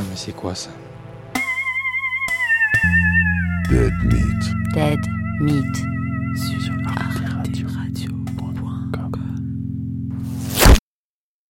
Ah, mais c'est quoi ça Dead Meat. Dead Meat. Sur Radio. Radio. Radio.